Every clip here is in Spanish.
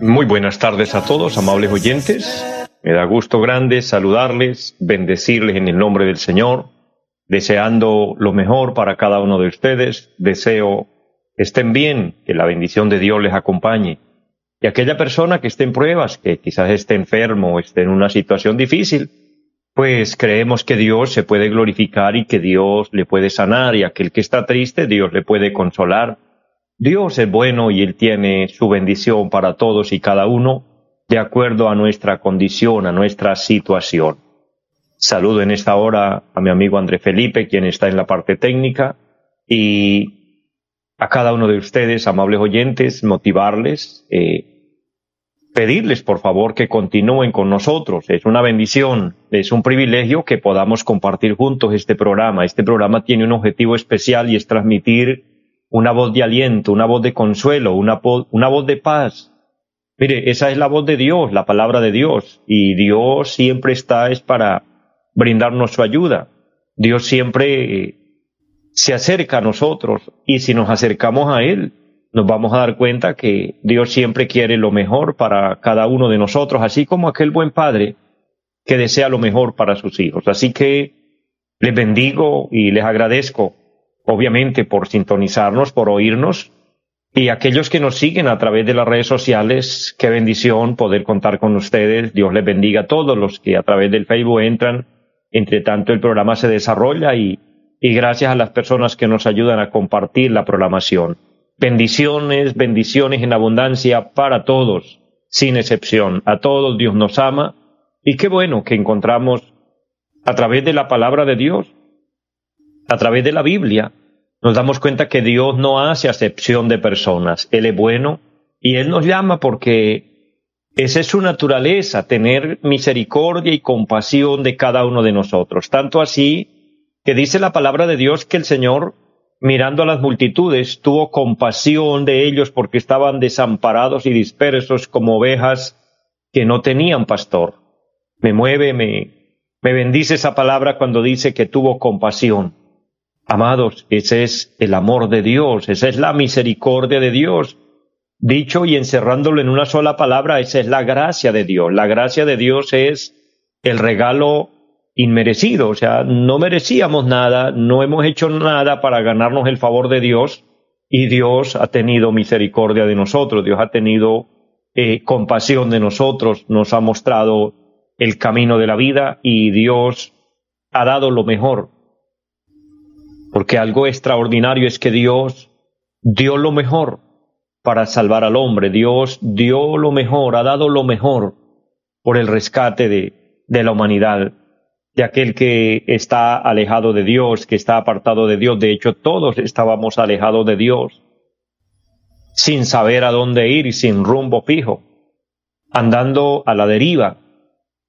Muy buenas tardes a todos, amables oyentes. Me da gusto grande saludarles, bendecirles en el nombre del Señor, deseando lo mejor para cada uno de ustedes. Deseo estén bien, que la bendición de Dios les acompañe. Y aquella persona que esté en pruebas, que quizás esté enfermo o esté en una situación difícil, pues creemos que Dios se puede glorificar y que Dios le puede sanar y aquel que está triste, Dios le puede consolar. Dios es bueno y Él tiene su bendición para todos y cada uno de acuerdo a nuestra condición, a nuestra situación. Saludo en esta hora a mi amigo André Felipe, quien está en la parte técnica, y a cada uno de ustedes, amables oyentes, motivarles, eh, pedirles por favor que continúen con nosotros. Es una bendición, es un privilegio que podamos compartir juntos este programa. Este programa tiene un objetivo especial y es transmitir una voz de aliento, una voz de consuelo, una, una voz de paz, Mire, esa es la voz de Dios, la palabra de Dios, y Dios siempre está es para brindarnos su ayuda. Dios siempre eh, se acerca a nosotros y si nos acercamos a Él, nos vamos a dar cuenta que Dios siempre quiere lo mejor para cada uno de nosotros, así como aquel buen padre que desea lo mejor para sus hijos. Así que les bendigo y les agradezco, obviamente, por sintonizarnos, por oírnos y aquellos que nos siguen a través de las redes sociales, qué bendición poder contar con ustedes. Dios les bendiga a todos los que a través del Facebook entran. Entre tanto, el programa se desarrolla y, y gracias a las personas que nos ayudan a compartir la programación. Bendiciones, bendiciones en abundancia para todos, sin excepción. A todos Dios nos ama y qué bueno que encontramos a través de la palabra de Dios, a través de la Biblia, nos damos cuenta que Dios no hace acepción de personas. Él es bueno y Él nos llama porque esa es su naturaleza, tener misericordia y compasión de cada uno de nosotros. Tanto así que dice la palabra de Dios que el Señor, mirando a las multitudes, tuvo compasión de ellos porque estaban desamparados y dispersos como ovejas que no tenían pastor. Me mueve, me, me bendice esa palabra cuando dice que tuvo compasión. Amados, ese es el amor de Dios, esa es la misericordia de Dios. Dicho y encerrándolo en una sola palabra, esa es la gracia de Dios. La gracia de Dios es el regalo inmerecido, o sea, no merecíamos nada, no hemos hecho nada para ganarnos el favor de Dios y Dios ha tenido misericordia de nosotros, Dios ha tenido eh, compasión de nosotros, nos ha mostrado el camino de la vida y Dios ha dado lo mejor porque algo extraordinario es que Dios dio lo mejor para salvar al hombre. Dios dio lo mejor, ha dado lo mejor por el rescate de, la humanidad, de aquel que está alejado de Dios, que está apartado de Dios. De hecho, todos estábamos alejados de Dios, sin saber a dónde ir y sin rumbo fijo, andando a la deriva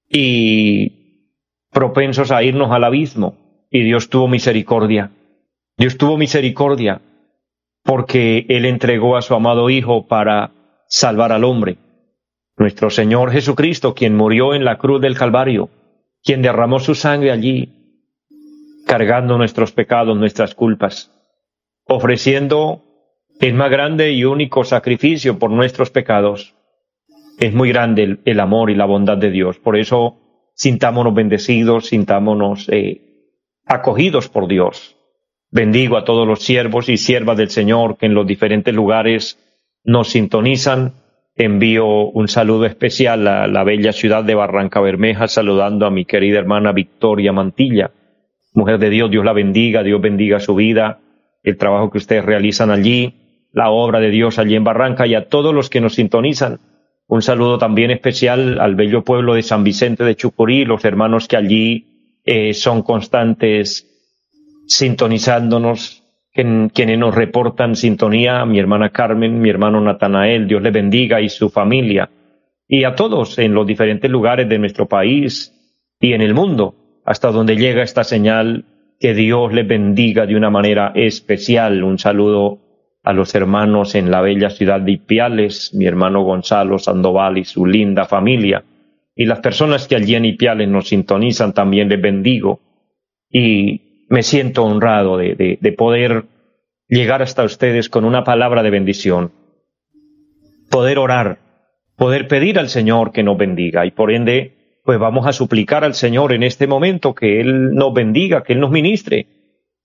y propensos a irnos al abismo. Y Dios tuvo misericordia Dios tuvo misericordia porque Él entregó a su amado Hijo para salvar al hombre. Nuestro Señor Jesucristo, quien murió en la cruz del Calvario, quien derramó su sangre allí, cargando nuestros pecados, nuestras culpas, ofreciendo el más grande y único sacrificio por nuestros pecados. Es muy grande el, amor y la bondad de Dios. Por eso sintámonos bendecidos, sintámonos eh, acogidos por Dios. Bendigo a todos los siervos y siervas del Señor que en los diferentes lugares nos sintonizan. Envío un saludo especial a la bella ciudad de Barranca Bermeja, saludando a mi querida hermana Victoria Mantilla. Mujer de Dios, Dios la bendiga, Dios bendiga su vida, el trabajo que ustedes realizan allí, la obra de Dios allí en Barranca y a todos los que nos sintonizan. Un saludo también especial al bello pueblo de San Vicente de Chucurí, los hermanos que allí eh, son constantes sintonizándonos quienes nos reportan sintonía, mi hermana Carmen, mi hermano Natanael, Dios le bendiga y su familia, y a todos en los diferentes lugares de nuestro país y en el mundo, hasta donde llega esta señal, que Dios le bendiga de una manera especial. Un saludo a los hermanos en la bella ciudad de Ipiales, mi hermano Gonzalo Sandoval y su linda familia, y las personas que allí en Ipiales nos sintonizan también les bendigo. Y me siento honrado de, de, poder llegar hasta ustedes con una palabra de bendición, poder orar, poder pedir al Señor que nos bendiga y por ende, pues vamos a suplicar al Señor en este momento que Él nos bendiga, que Él nos ministre.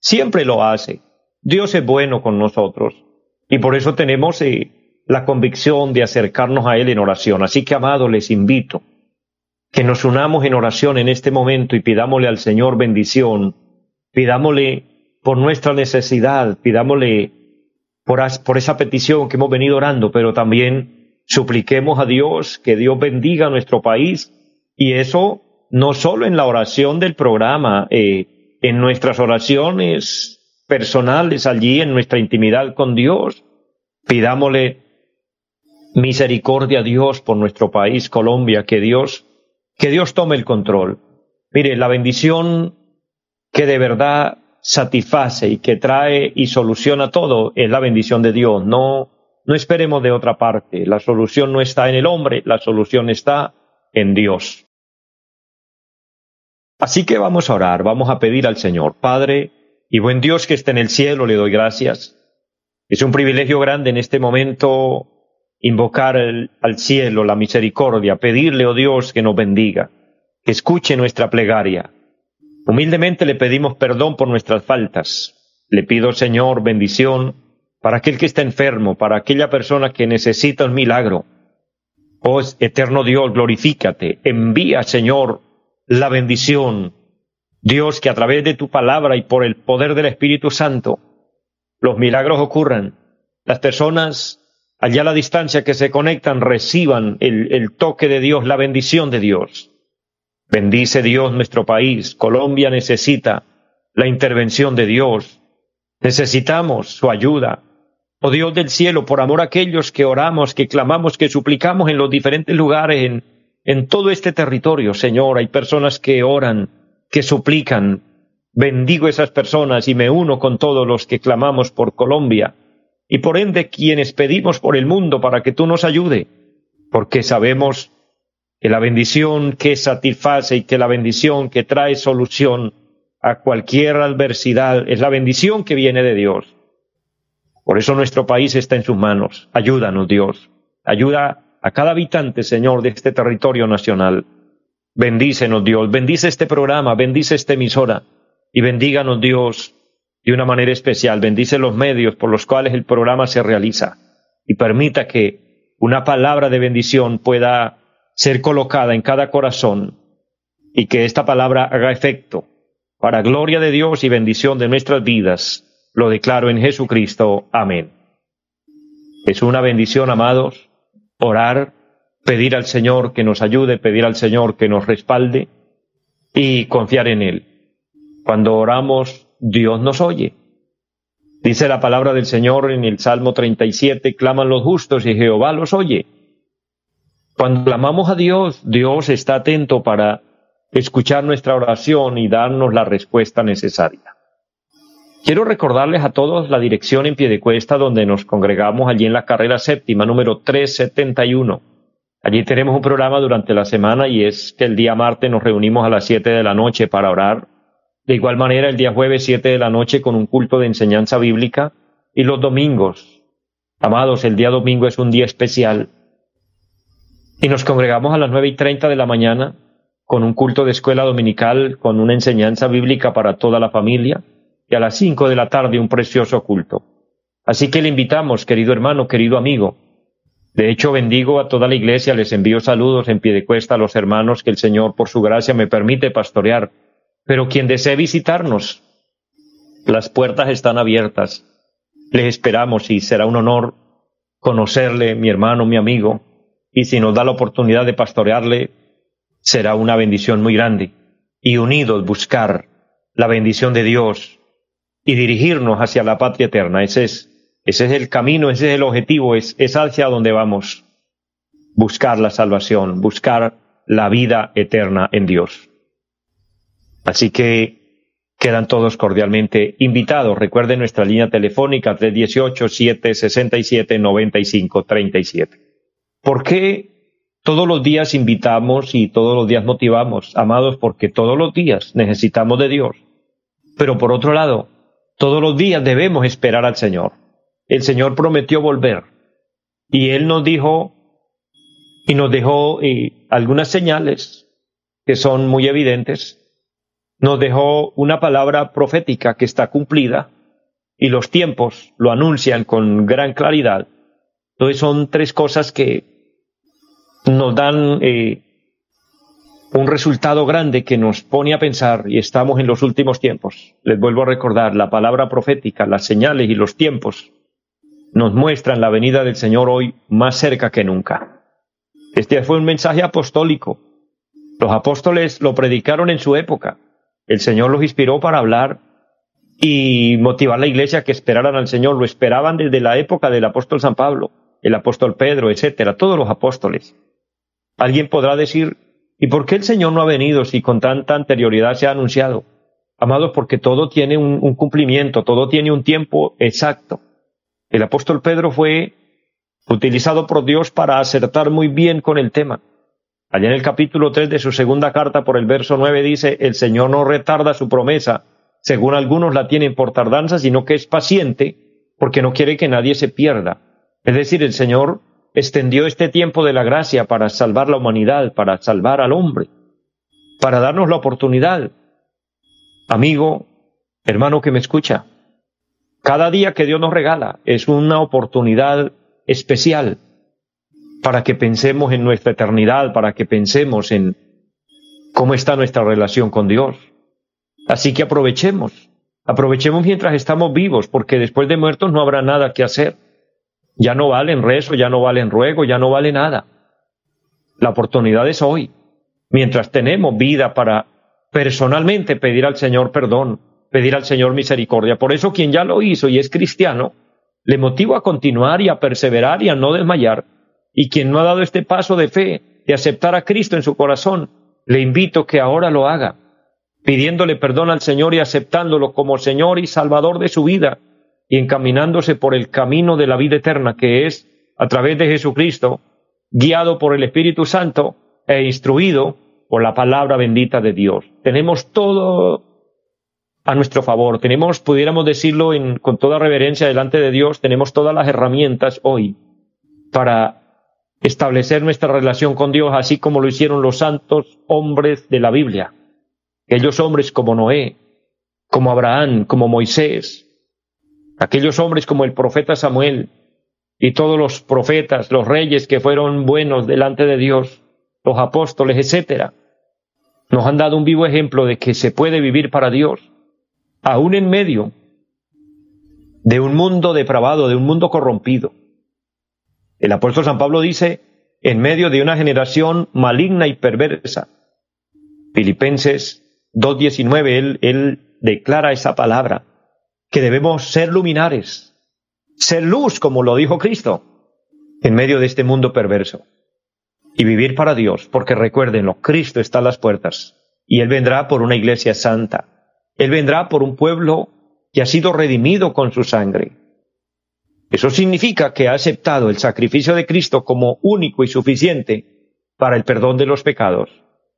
Siempre lo hace. Dios es bueno con nosotros y por eso tenemos eh, la convicción de acercarnos a Él en oración. Así que, amado, les invito que nos unamos en oración en este momento y pidámosle al Señor bendición pidámosle por nuestra necesidad, pidámosle por, por esa petición que hemos venido orando, pero también supliquemos a Dios que Dios bendiga a nuestro país y eso no solo en la oración del programa, eh, en nuestras oraciones personales allí, en nuestra intimidad con Dios, pidámosle misericordia a Dios por nuestro país, Colombia, que Dios, que Dios tome el control. Mire, la bendición que de verdad satisface y que trae y soluciona todo es la bendición de Dios. No, no esperemos de otra parte. La solución no está en el hombre, la solución está en Dios. Así que vamos a orar, vamos a pedir al Señor, Padre y buen Dios que esté en el cielo, le doy gracias. Es un privilegio grande en este momento invocar al cielo la misericordia, pedirle, oh Dios, que nos bendiga, que escuche nuestra plegaria, Humildemente le pedimos perdón por nuestras faltas. Le pido, Señor, bendición para aquel que está enfermo, para aquella persona que necesita un milagro. Oh eterno Dios, glorifícate. Envía, Señor, la bendición. Dios, que a través de tu palabra y por el poder del Espíritu Santo, los milagros ocurran. Las personas allá a la distancia que se conectan reciban el, el toque de Dios, la bendición de Dios. Bendice Dios nuestro país. Colombia necesita la intervención de Dios. Necesitamos su ayuda. Oh Dios del cielo, por amor a aquellos que oramos, que clamamos, que suplicamos en los diferentes lugares, en, todo este territorio, Señor, hay personas que oran, que suplican. Bendigo esas personas y me uno con todos los que clamamos por Colombia y por ende quienes pedimos por el mundo para que tú nos ayude, porque sabemos que la bendición que satisface y que la bendición que trae solución a cualquier adversidad es la bendición que viene de Dios. Por eso nuestro país está en sus manos. Ayúdanos, Dios. Ayuda a cada habitante, Señor, de este territorio nacional. Bendícenos, Dios. Bendice este programa, bendice esta emisora y bendíganos, Dios, de una manera especial. Bendice los medios por los cuales el programa se realiza y permita que una palabra de bendición pueda ser colocada en cada corazón y que esta palabra haga efecto para gloria de Dios y bendición de nuestras vidas. Lo declaro en Jesucristo. Amén. Es una bendición, amados, orar, pedir al Señor que nos ayude, pedir al Señor que nos respalde y confiar en Él. Cuando oramos, Dios nos oye. Dice la palabra del Señor en el Salmo 37, claman los justos y Jehová los oye. Cuando clamamos a Dios, Dios está atento para escuchar nuestra oración y darnos la respuesta necesaria. Quiero recordarles a todos la dirección en pie de cuesta donde nos congregamos allí en la carrera séptima número 371. Allí tenemos un programa durante la semana y es que el día martes nos reunimos a las siete de la noche para orar. De igual manera el día jueves siete de la noche con un culto de enseñanza bíblica y los domingos. Amados, el día domingo es un día especial y nos congregamos a las nueve y treinta de la mañana con un culto de escuela dominical, con una enseñanza bíblica para toda la familia, y a las cinco de la tarde un precioso culto. Así que le invitamos, querido hermano, querido amigo. De hecho, bendigo a toda la iglesia, les envío saludos en pie de cuesta a los hermanos que el Señor, por su gracia, me permite pastorear. Pero quien desee visitarnos, las puertas están abiertas. Les esperamos y será un honor conocerle, mi hermano, mi amigo, y si nos da la oportunidad de pastorearle, será una bendición muy grande. Y unidos buscar la bendición de Dios y dirigirnos hacia la patria eterna. Ese es, ese es el camino, ese es el objetivo, es, es hacia donde vamos. Buscar la salvación, buscar la vida eterna en Dios. Así que quedan todos cordialmente invitados. Recuerden nuestra línea telefónica 318-767-9537. ¿Por qué todos los días invitamos y todos los días motivamos? Amados, porque todos los días necesitamos de Dios. Pero por otro lado, todos los días debemos esperar al Señor. El Señor prometió volver y Él nos dijo y nos dejó eh, algunas señales que son muy evidentes. Nos dejó una palabra profética que está cumplida y los tiempos lo anuncian con gran claridad. Entonces son tres cosas que nos dan eh, un resultado grande que nos pone a pensar y estamos en los últimos tiempos. Les vuelvo a recordar, la palabra profética, las señales y los tiempos nos muestran la venida del Señor hoy más cerca que nunca. Este fue un mensaje apostólico. Los apóstoles lo predicaron en su época. El Señor los inspiró para hablar y motivar a la iglesia que esperaran al Señor. Lo esperaban desde la época del apóstol San Pablo, el apóstol Pedro, etcétera, todos los apóstoles. Alguien podrá decir, ¿Y por qué el Señor no ha venido si con tanta anterioridad se ha anunciado? Amados, porque todo tiene un, cumplimiento, todo tiene un tiempo exacto. El apóstol Pedro fue utilizado por Dios para acertar muy bien con el tema. Allá en el capítulo 3 de su segunda carta, por el verso 9, dice, el Señor no retarda su promesa, según algunos la tienen por tardanza, sino que es paciente, porque no quiere que nadie se pierda. Es decir, el Señor extendió este tiempo de la gracia para salvar la humanidad, para salvar al hombre, para darnos la oportunidad. Amigo, hermano que me escucha, cada día que Dios nos regala es una oportunidad especial para que pensemos en nuestra eternidad, para que pensemos en cómo está nuestra relación con Dios. Así que aprovechemos, aprovechemos mientras estamos vivos, porque después de muertos no habrá nada que hacer. Ya no valen rezo, ya no valen ruego, ya no vale nada. La oportunidad es hoy. Mientras tenemos vida para personalmente pedir al Señor perdón, pedir al Señor misericordia. Por eso quien ya lo hizo y es cristiano, le motivo a continuar y a perseverar y a no desmayar. Y quien no ha dado este paso de fe, de aceptar a Cristo en su corazón, le invito que ahora lo haga, pidiéndole perdón al Señor y aceptándolo como Señor y Salvador de su vida, y encaminándose por el camino de la vida eterna, que es a través de Jesucristo, guiado por el Espíritu Santo e instruido por la palabra bendita de Dios. Tenemos todo a nuestro favor, tenemos, pudiéramos decirlo con toda reverencia delante de Dios, tenemos todas las herramientas hoy para establecer nuestra relación con Dios, así como lo hicieron los santos hombres de la Biblia. Aquellos hombres como Noé, como Abraham, como Moisés, aquellos hombres como el profeta Samuel y todos los profetas, los reyes que fueron buenos delante de Dios, los apóstoles, etcétera, nos han dado un vivo ejemplo de que se puede vivir para Dios, aún en medio de un mundo depravado, de un mundo corrompido. El apóstol San Pablo dice, en medio de una generación maligna y perversa. Filipenses 2.19, él, él declara esa palabra que debemos ser luminares, ser luz, como lo dijo Cristo, en medio de este mundo perverso. Y vivir para Dios, porque recuérdenlo, Cristo está a las puertas y Él vendrá por una iglesia santa. Él vendrá por un pueblo que ha sido redimido con su sangre. Eso significa que ha aceptado el sacrificio de Cristo como único y suficiente para el perdón de los pecados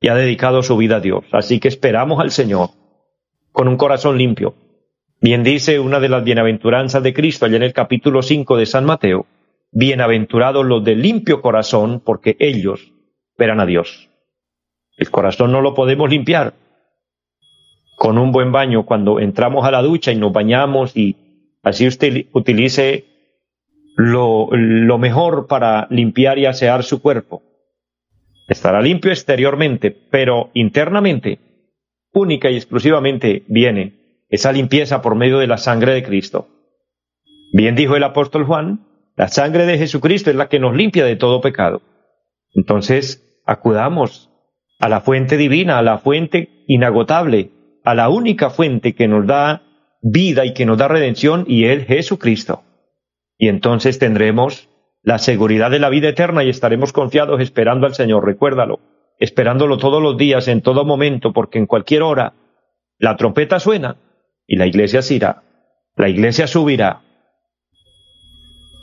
y ha dedicado su vida a Dios. Así que esperamos al Señor con un corazón limpio, Bien dice una de las bienaventuranzas de Cristo allá en el capítulo 5 de San Mateo, bienaventurados los de limpio corazón, porque ellos verán a Dios. El corazón no lo podemos limpiar con un buen baño cuando entramos a la ducha y nos bañamos y así usted utilice lo, lo mejor para limpiar y asear su cuerpo. Estará limpio exteriormente, pero internamente, única y exclusivamente viene esa limpieza por medio de la sangre de Cristo. Bien dijo el apóstol Juan, la sangre de Jesucristo es la que nos limpia de todo pecado. Entonces, acudamos a la fuente divina, a la fuente inagotable, a la única fuente que nos da vida y que nos da redención y es Jesucristo. Y entonces tendremos la seguridad de la vida eterna y estaremos confiados esperando al Señor, recuérdalo, esperándolo todos los días, en todo momento, porque en cualquier hora la trompeta suena y la iglesia se la iglesia subirá.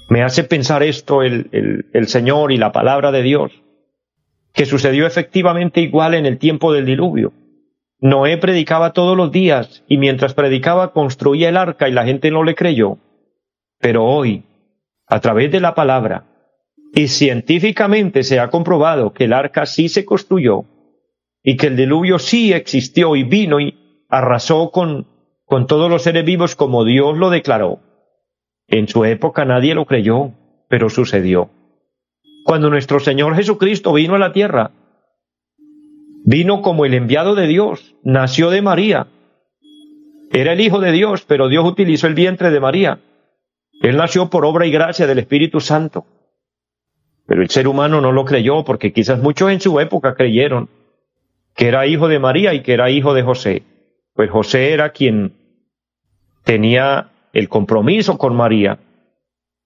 Me hace pensar esto el, el, el Señor y la palabra de Dios, que sucedió efectivamente igual en el tiempo del diluvio. Noé predicaba todos los días y mientras predicaba construía el arca y la gente no le creyó. Pero hoy, a través de la palabra, y científicamente se ha comprobado que el arca sí se construyó y que el diluvio sí existió y vino y arrasó con, con todos los seres vivos como Dios lo declaró. En su época nadie lo creyó, pero sucedió. Cuando nuestro Señor Jesucristo vino a la tierra, vino como el enviado de Dios, nació de María. Era el Hijo de Dios, pero Dios utilizó el vientre de María. Él nació por obra y gracia del Espíritu Santo. Pero el ser humano no lo creyó porque quizás muchos en su época creyeron que era hijo de María y que era hijo de José. Pues José era quien tenía el compromiso con María,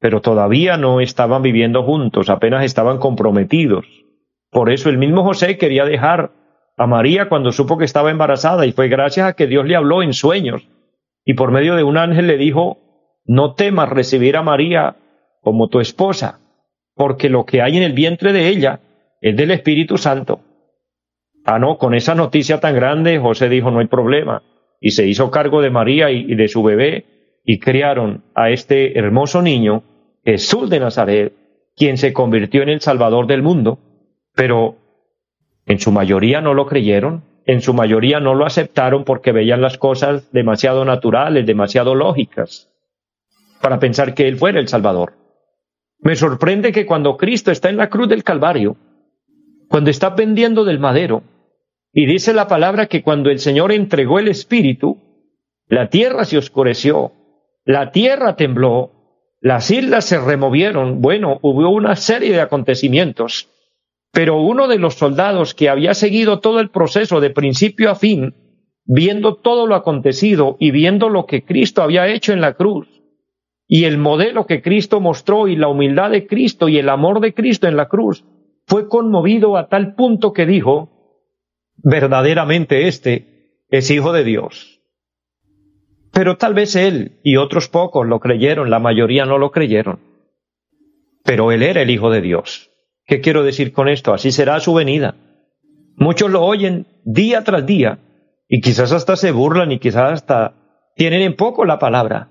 pero todavía no estaban viviendo juntos, apenas estaban comprometidos. Por eso el mismo José quería dejar a María cuando supo que estaba embarazada y fue gracias a que Dios le habló en sueños y por medio de un ángel le dijo, no temas recibir a María como tu esposa, porque lo que hay en el vientre de ella es del Espíritu Santo. Ah, no, con esa noticia tan grande, José dijo, no hay problema, y se hizo cargo de María y, de su bebé, y criaron a este hermoso niño, Jesús de Nazaret, quien se convirtió en el Salvador del mundo, pero en su mayoría no lo creyeron, en su mayoría no lo aceptaron porque veían las cosas demasiado naturales, demasiado lógicas, para pensar que Él fuera el Salvador. Me sorprende que cuando Cristo está en la cruz del Calvario, cuando está pendiendo del madero, y dice la palabra que cuando el Señor entregó el Espíritu, la tierra se oscureció, la tierra tembló, las islas se removieron, bueno, hubo una serie de acontecimientos, pero uno de los soldados que había seguido todo el proceso de principio a fin, viendo todo lo acontecido y viendo lo que Cristo había hecho en la cruz, y el modelo que Cristo mostró y la humildad de Cristo y el amor de Cristo en la cruz, fue conmovido a tal punto que dijo, verdaderamente este es hijo de Dios. Pero tal vez él y otros pocos lo creyeron, la mayoría no lo creyeron. Pero él era el hijo de Dios. ¿Qué quiero decir con esto? Así será su venida. Muchos lo oyen día tras día y quizás hasta se burlan y quizás hasta tienen en poco la palabra.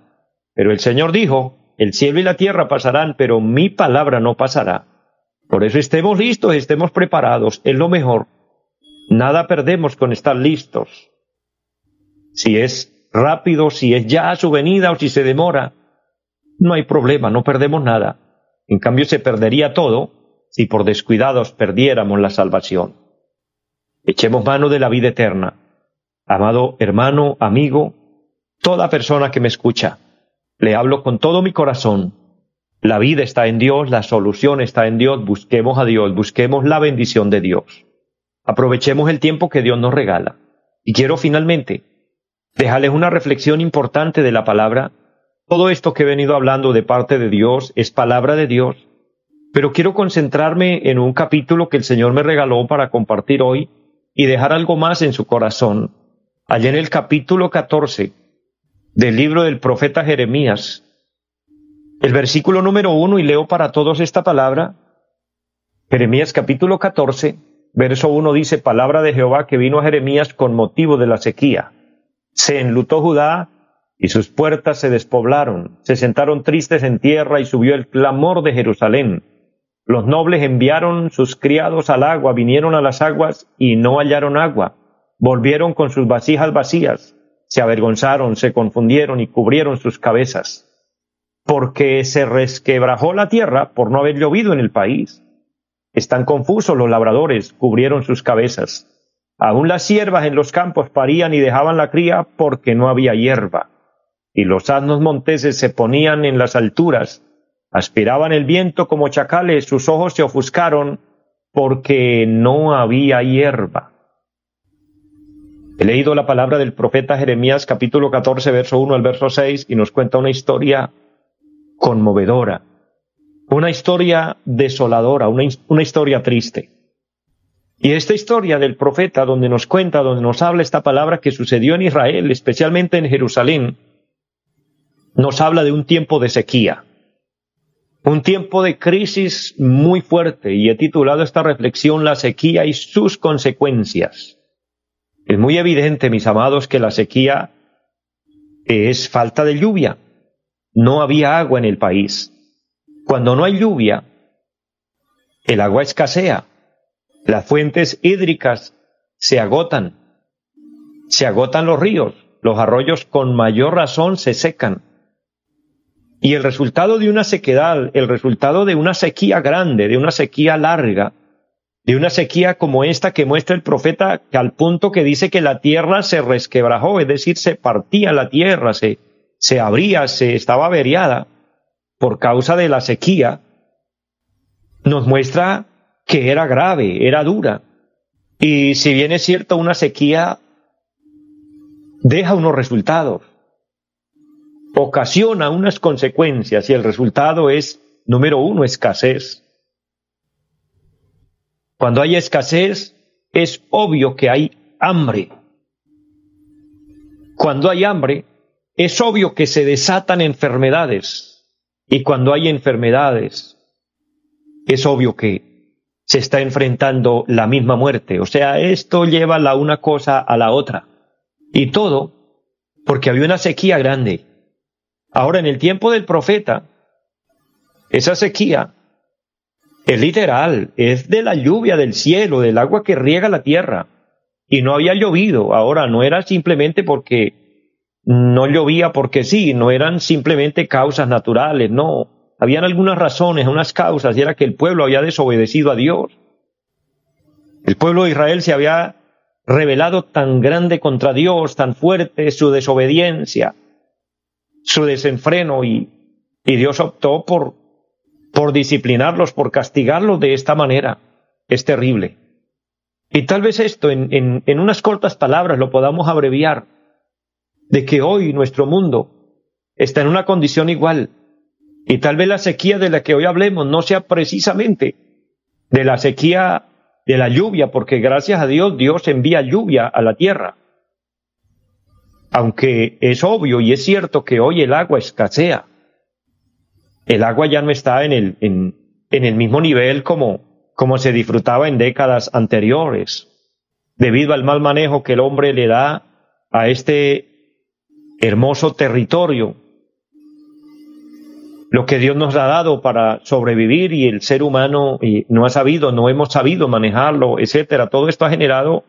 Pero el Señor dijo, el cielo y la tierra pasarán, pero mi palabra no pasará. Por eso estemos listos, estemos preparados, es lo mejor. Nada perdemos con estar listos. Si es rápido, si es ya a su venida o si se demora, no hay problema, no perdemos nada. En cambio se perdería todo si por descuidados perdiéramos la salvación. Echemos mano de la vida eterna. Amado hermano, amigo, toda persona que me escucha, le hablo con todo mi corazón la vida está en Dios, la solución está en Dios, busquemos a Dios, busquemos la bendición de Dios. Aprovechemos el tiempo que Dios nos regala. Y quiero finalmente dejarles una reflexión importante de la palabra. Todo esto que he venido hablando de parte de Dios es palabra de Dios, pero quiero concentrarme en un capítulo que el Señor me regaló para compartir hoy y dejar algo más en su corazón. Allá en el capítulo 14 del libro del profeta Jeremías, el versículo número uno, y leo para todos esta palabra, Jeremías capítulo 14, verso uno dice, palabra de Jehová que vino a Jeremías con motivo de la sequía. Se enlutó Judá y sus puertas se despoblaron, se sentaron tristes en tierra y subió el clamor de Jerusalén. Los nobles enviaron sus criados al agua, vinieron a las aguas y no hallaron agua. Volvieron con sus vasijas vacías, se avergonzaron, se confundieron y cubrieron sus cabezas porque se resquebrajó la tierra por no haber llovido en el país. Están confusos los labradores, cubrieron sus cabezas. Aún las siervas en los campos parían y dejaban la cría porque no había hierba. Y los asnos monteses se ponían en las alturas, aspiraban el viento como chacales, sus ojos se ofuscaron porque no había hierba. He leído la palabra del profeta Jeremías capítulo 14, verso 1 al verso 6 y nos cuenta una historia conmovedora, una historia desoladora, una, una historia triste. Y esta historia del profeta, donde nos cuenta, donde nos habla esta palabra que sucedió en Israel, especialmente en Jerusalén, nos habla de un tiempo de sequía, un tiempo de crisis muy fuerte, y he titulado esta reflexión La sequía y sus consecuencias. Es muy evidente, mis amados, que la sequía es falta de lluvia. No había agua en el país. Cuando no hay lluvia, el agua escasea. Las fuentes hídricas se agotan, se agotan los ríos, los arroyos con mayor razón se secan. Y el resultado de una sequedad, el resultado de una sequía grande, de una sequía larga, de una sequía como esta que muestra el profeta, que al punto que dice que la tierra se resquebrajó, es decir, se partía la tierra, se, se abría, se estaba averiada por causa de la sequía, nos muestra que era grave, era dura. Y si bien es cierto, una sequía deja unos resultados, ocasiona unas consecuencias y el resultado es, número uno, escasez. Cuando hay escasez, es obvio que hay hambre. Cuando hay hambre, es obvio que se desatan enfermedades. Y cuando hay enfermedades, es obvio que se está enfrentando la misma muerte. O sea, esto lleva la una cosa a la otra. Y todo porque había una sequía grande. Ahora, en el tiempo del profeta, esa sequía es literal, es de la lluvia del cielo, del agua que riega la tierra. Y no había llovido. Ahora, no era simplemente porque no llovía porque sí, no eran simplemente causas naturales, no habían algunas razones, unas causas, y era que el pueblo había desobedecido a Dios. El pueblo de Israel se había revelado tan grande contra Dios, tan fuerte su desobediencia, su desenfreno, y, Dios optó por, por disciplinarlos, por castigarlos de esta manera. Es terrible. Y tal vez esto, en, en unas cortas palabras, lo podamos abreviar, de que hoy nuestro mundo está en una condición igual y tal vez la sequía de la que hoy hablemos no sea precisamente de la sequía de la lluvia, porque gracias a Dios Dios envía lluvia a la tierra. Aunque es obvio y es cierto que hoy el agua escasea. El agua ya no está en el, en, en el mismo nivel como, como se disfrutaba en décadas anteriores, debido al mal manejo que el hombre le da a este hermoso territorio lo que Dios nos ha dado para sobrevivir y el ser humano no ha sabido, no hemos sabido manejarlo, etcétera. Todo esto ha generado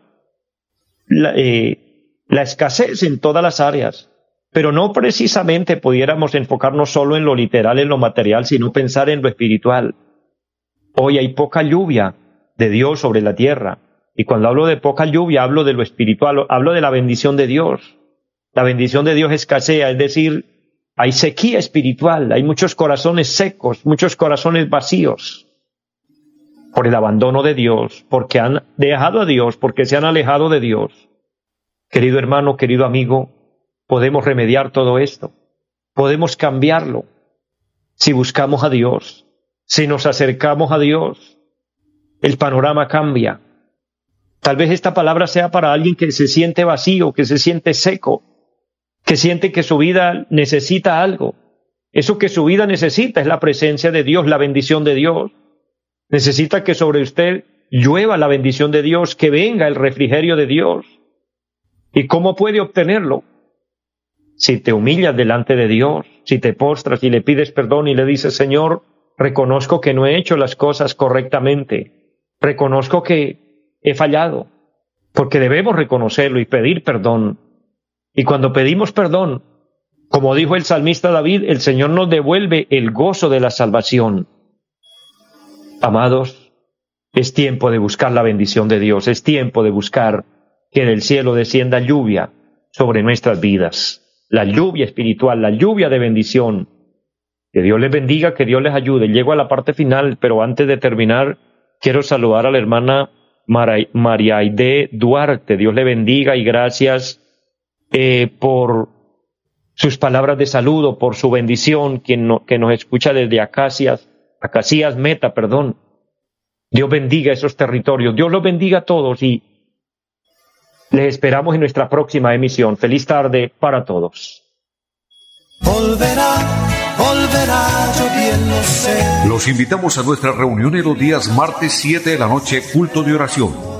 la, eh, la escasez en todas las áreas. Pero no precisamente pudiéramos enfocarnos solo en lo literal, en lo material, sino pensar en lo espiritual. Hoy hay poca lluvia de Dios sobre la tierra. Y cuando hablo de poca lluvia, hablo de lo espiritual, hablo de la bendición de Dios. La bendición de Dios escasea, es decir, hay sequía espiritual, hay muchos corazones secos, muchos corazones vacíos por el abandono de Dios, porque han dejado a Dios, porque se han alejado de Dios. Querido hermano, querido amigo, podemos remediar todo esto, podemos cambiarlo si buscamos a Dios, si nos acercamos a Dios, el panorama cambia. Tal vez esta palabra sea para alguien que se siente vacío, que se siente seco, que siente que su vida necesita algo. Eso que su vida necesita es la presencia de Dios, la bendición de Dios. Necesita que sobre usted llueva la bendición de Dios, que venga el refrigerio de Dios. ¿Y cómo puede obtenerlo? Si te humillas delante de Dios, si te postras y le pides perdón y le dices, Señor, reconozco que no he hecho las cosas correctamente, reconozco que he fallado, porque debemos reconocerlo y pedir perdón y cuando pedimos perdón, como dijo el salmista David, el Señor nos devuelve el gozo de la salvación. Amados, es tiempo de buscar la bendición de Dios, es tiempo de buscar que del cielo descienda lluvia sobre nuestras vidas, la lluvia espiritual, la lluvia de bendición. Que Dios les bendiga, que Dios les ayude. Llego a la parte final, pero antes de terminar, quiero saludar a la hermana María Aide Duarte. Dios le bendiga y gracias eh, por sus palabras de saludo, por su bendición, quien que nos escucha desde Acacias, Acacias Meta, perdón. Dios bendiga esos territorios. Dios los bendiga a todos y les esperamos en nuestra próxima emisión. Feliz tarde para todos. Los invitamos a nuestra reunión en los días martes 7 de la noche, culto de oración.